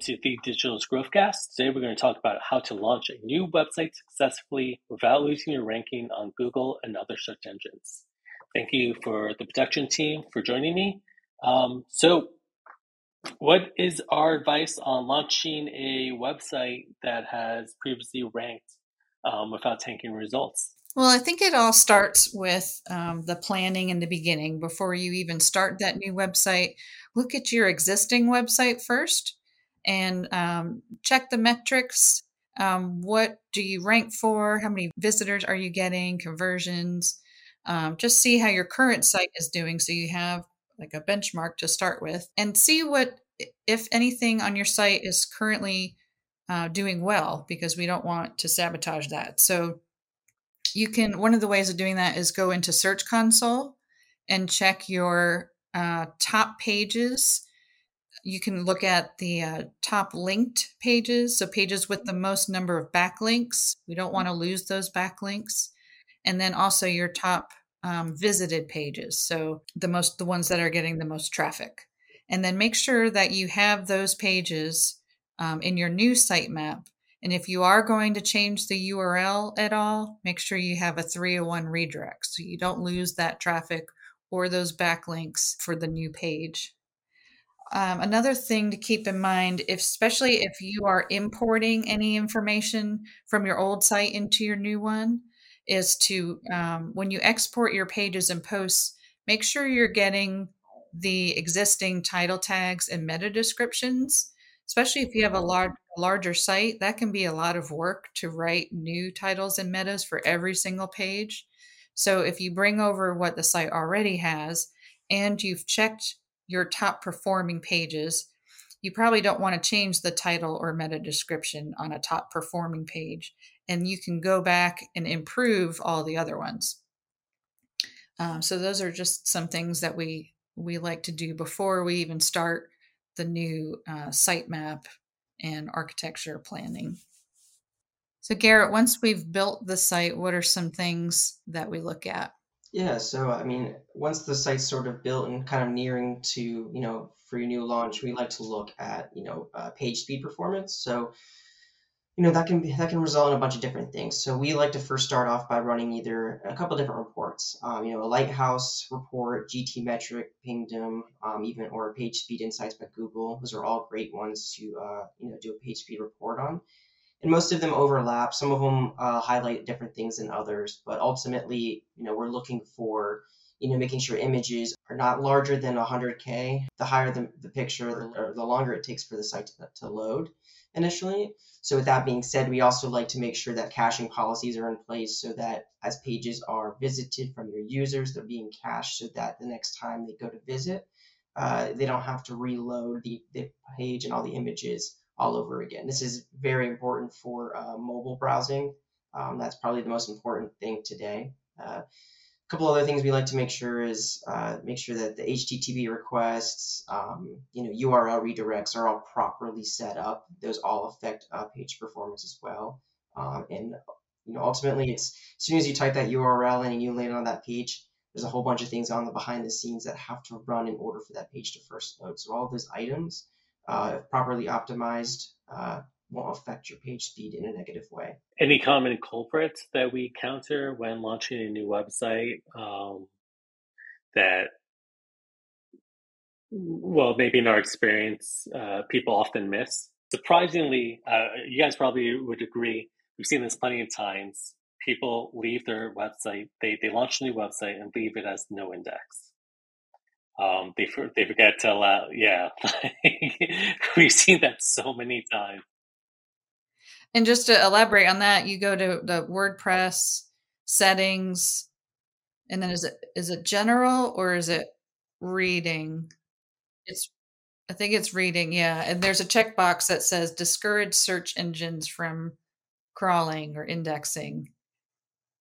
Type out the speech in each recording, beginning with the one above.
to the Digital's Growthcast. Today we're going to talk about how to launch a new website successfully without losing your ranking on Google and other search engines. Thank you for the production team for joining me. Um, so, what is our advice on launching a website that has previously ranked um, without tanking results? Well, I think it all starts with um, the planning in the beginning before you even start that new website. Look at your existing website first and um, check the metrics. Um, what do you rank for? How many visitors are you getting? Conversions? Um, just see how your current site is doing so you have like a benchmark to start with and see what, if anything, on your site is currently uh, doing well because we don't want to sabotage that. So, you can one of the ways of doing that is go into search console and check your uh, top pages you can look at the uh, top linked pages so pages with the most number of backlinks. We don't want to lose those backlinks. And then also your top um, visited pages so the most the ones that are getting the most traffic. And then make sure that you have those pages um, in your new sitemap. And if you are going to change the URL at all, make sure you have a 301 redirect so you don't lose that traffic or those backlinks for the new page. Um, another thing to keep in mind, if, especially if you are importing any information from your old site into your new one, is to um, when you export your pages and posts, make sure you're getting the existing title tags and meta descriptions. Especially if you have a large larger site that can be a lot of work to write new titles and metas for every single page. So if you bring over what the site already has and you've checked your top performing pages you probably don't want to change the title or meta description on a top performing page and you can go back and improve all the other ones um, so those are just some things that we we like to do before we even start the new uh, sitemap and architecture planning. So, Garrett, once we've built the site, what are some things that we look at? Yeah, so I mean, once the site's sort of built and kind of nearing to, you know, for your new launch, we like to look at, you know, uh, page speed performance. So, you know that can be, that can result in a bunch of different things. So we like to first start off by running either a couple different reports, um, you know, a Lighthouse report, GTmetrix, Pingdom, um, even or Page Speed Insights by Google. Those are all great ones to uh, you know do a page speed report on. And most of them overlap. Some of them uh, highlight different things than others, but ultimately, you know, we're looking for you know, making sure images are not larger than 100K. The higher the, the picture, the, the longer it takes for the site to, to load initially. So with that being said, we also like to make sure that caching policies are in place so that as pages are visited from your users, they're being cached so that the next time they go to visit, uh, they don't have to reload the, the page and all the images all over again. This is very important for uh, mobile browsing. Um, that's probably the most important thing today. Uh, couple other things we like to make sure is uh, make sure that the HTTP requests, um, you know, URL redirects are all properly set up. Those all affect uh, page performance as well. Um, and you know, ultimately, it's as soon as you type that URL in and you land on that page, there's a whole bunch of things on the behind the scenes that have to run in order for that page to first load. So all those items, uh, properly optimized, uh, won't affect your page speed in a negative way. Any common culprits that we counter when launching a new website um, that, well, maybe in our experience, uh, people often miss? Surprisingly, uh, you guys probably would agree, we've seen this plenty of times. People leave their website, they, they launch a new website and leave it as no index. Um, they they forget to allow. Yeah, we've seen that so many times. And just to elaborate on that, you go to the WordPress settings, and then is it is it general or is it reading? It's I think it's reading, yeah. And there's a checkbox that says discourage search engines from crawling or indexing.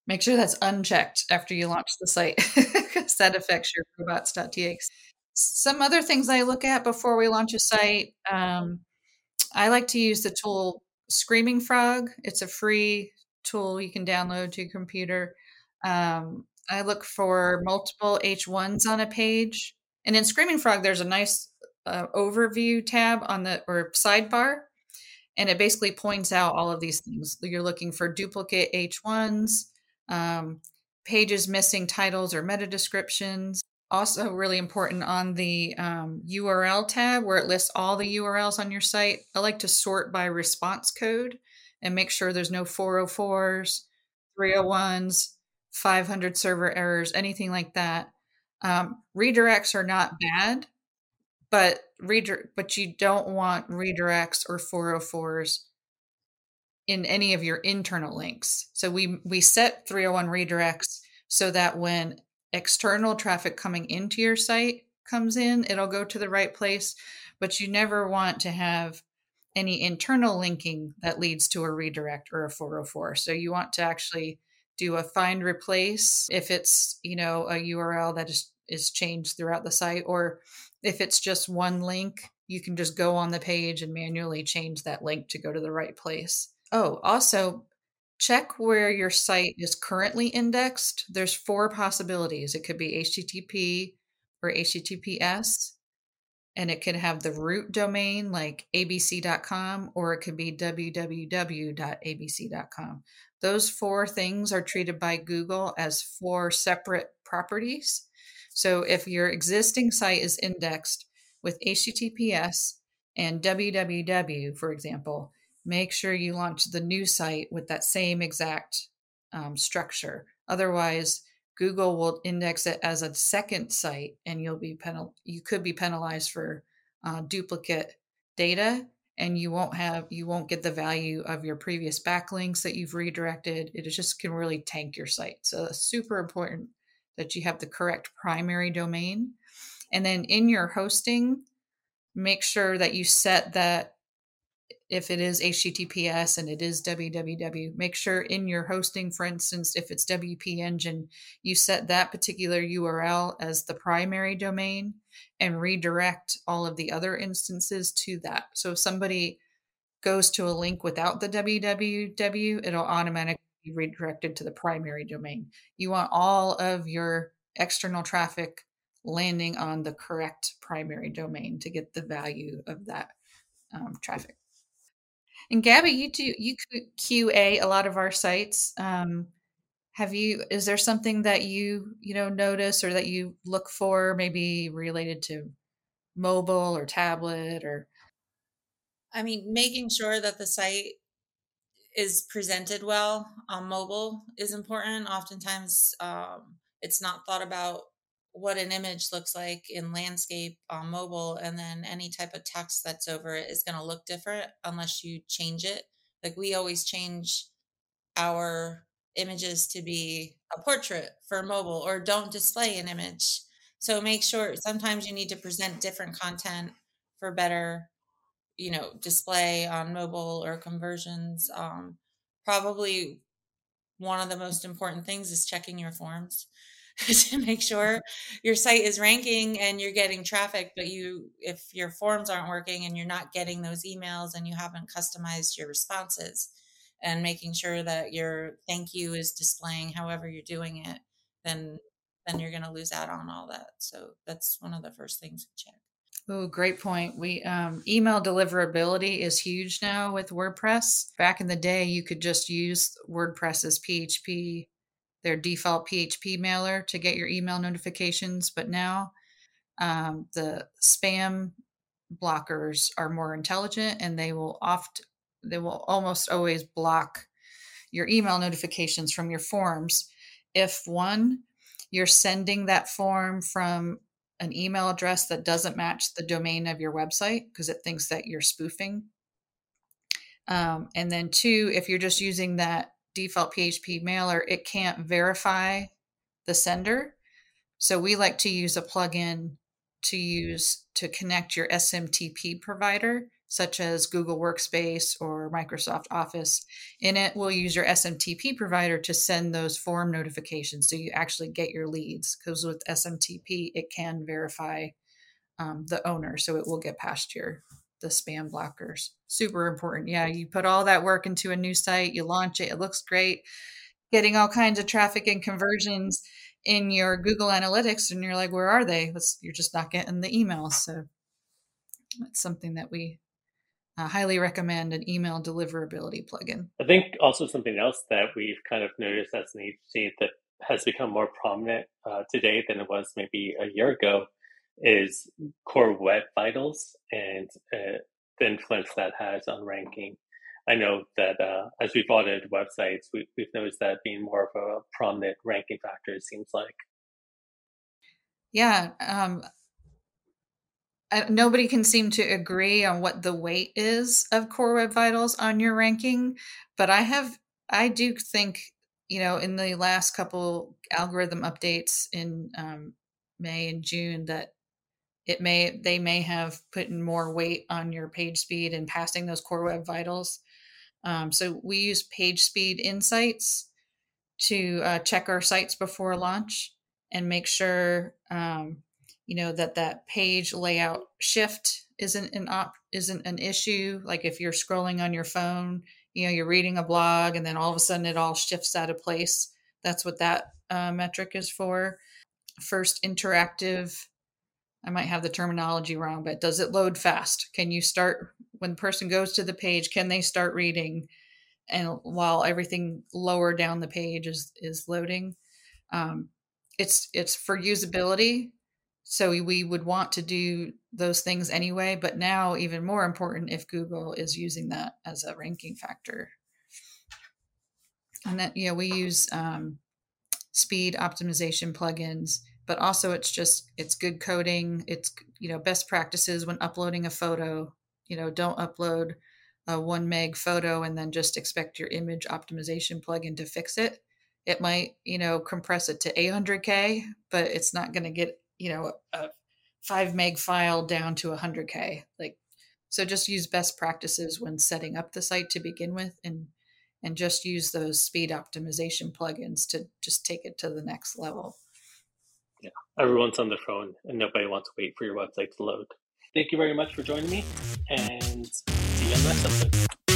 Make sure that's unchecked after you launch the site because that affects your robots.txt. Some other things I look at before we launch a site, um, I like to use the tool Screaming Frog. It's a free tool you can download to your computer. Um, I look for multiple H1s on a page. And in Screaming Frog, there's a nice uh, overview tab on the or sidebar, and it basically points out all of these things. You're looking for duplicate H1s, um, pages missing titles or meta descriptions. Also, really important on the um, URL tab where it lists all the URLs on your site. I like to sort by response code and make sure there's no 404s, 301s, 500 server errors, anything like that. Um, redirects are not bad, but redir- but you don't want redirects or 404s in any of your internal links. So we we set 301 redirects so that when external traffic coming into your site comes in, it'll go to the right place, but you never want to have any internal linking that leads to a redirect or a 404. So you want to actually do a find replace if it's, you know, a URL that is is changed throughout the site or if it's just one link, you can just go on the page and manually change that link to go to the right place. Oh, also check where your site is currently indexed. There's four possibilities. It could be HTTP or HTTPS, and it could have the root domain like abc.com, or it could be www.abc.com. Those four things are treated by Google as four separate properties. So if your existing site is indexed with HTTPS and www, for example, make sure you launch the new site with that same exact um, structure. Otherwise, Google will index it as a second site, and you'll be penal. You could be penalized for uh, duplicate data, and you won't have you won't get the value of your previous backlinks that you've redirected. It just can really tank your site. So it's super important that you have the correct primary domain, and then in your hosting, make sure that you set that if it is HTTPS and it is www, make sure in your hosting, for instance, if it's WP Engine, you set that particular URL as the primary domain and redirect all of the other instances to that. So if somebody goes to a link without the www, it'll automatically be redirected to the primary domain. You want all of your external traffic landing on the correct primary domain to get the value of that um, traffic. And Gabby, you do you QA a lot of our sites. Um, have you? Is there something that you you know notice or that you look for, maybe related to mobile or tablet or? I mean, making sure that the site is presented well on mobile is important. Oftentimes, um, it's not thought about what an image looks like in landscape on mobile and then any type of text that's over it is going to look different unless you change it. Like we always change our images to be a portrait for mobile or don't display an image. So make sure sometimes you need to present different content for better you know display on mobile or conversions. Um, probably one of the most important things is checking your forms to make sure your site is ranking and you're getting traffic but you if your forms aren't working and you're not getting those emails and you haven't customized your responses and making sure that your thank you is displaying however you're doing it then then you're going to lose out on all that so that's one of the first things to check Oh, great point. We um, email deliverability is huge now with WordPress. Back in the day, you could just use WordPress's PHP their default PHP mailer to get your email notifications. But now um, the spam blockers are more intelligent and they will oft they will almost always block your email notifications from your forms if one you're sending that form from an email address that doesn't match the domain of your website because it thinks that you're spoofing um, and then two if you're just using that default PHP mailer, it can't verify the sender. So we like to use a plugin to use to connect your SMTP provider, such as Google Workspace or Microsoft Office. In it, we'll use your SMTP provider to send those form notifications so you actually get your leads. Because with SMTP, it can verify um, the owner, so it will get past your the spam blockers. Super important. Yeah, you put all that work into a new site, you launch it, it looks great, getting all kinds of traffic and conversions in your Google Analytics, and you're like, where are they? you're just not getting the emails. So That's something that we uh, highly recommend an email deliverability plugin. I think also something else that we've kind of noticed as an agency that has become more prominent uh, today than it was maybe a year ago is core web vitals influence that has on ranking. I know that uh, as we've audited websites, we, have noticed that being more of a prominent ranking factor, it seems like. Yeah. Um, I, nobody can seem to agree on what the weight is of core web vitals on your ranking, but I have, I do think, you know, in the last couple algorithm updates in um, May and June that it may they may have put more weight on your page speed and passing those core web vitals. Um, so we use page speed insights to uh, check our sites before launch and make sure um, you know that that page layout shift isn't an op isn't an issue. Like if you're scrolling on your phone you know you're reading a blog and then all of a sudden it all shifts out of place. That's what that uh, metric is for. First interactive i might have the terminology wrong but does it load fast can you start when the person goes to the page, can they start reading? And while everything lower down the page is is loading, um, it's it's for usability. So we, would want to do those things anyway, but now even more important if Google is using that as a ranking factor. And that you know we use um, speed optimization plugins but also it's just it's good coding it's you know best practices when uploading a photo you know, don't upload a one meg photo and then just expect your image optimization plugin to fix it. It might, you know, compress it to 800K, but it's not going to get, you know, a five meg file down to 100K. Like, so just use best practices when setting up the site to begin with and and just use those speed optimization plugins to just take it to the next level. Yeah, everyone's on their phone and nobody wants to wait for your website to load. Thank you very much for joining me and see you on the next episode.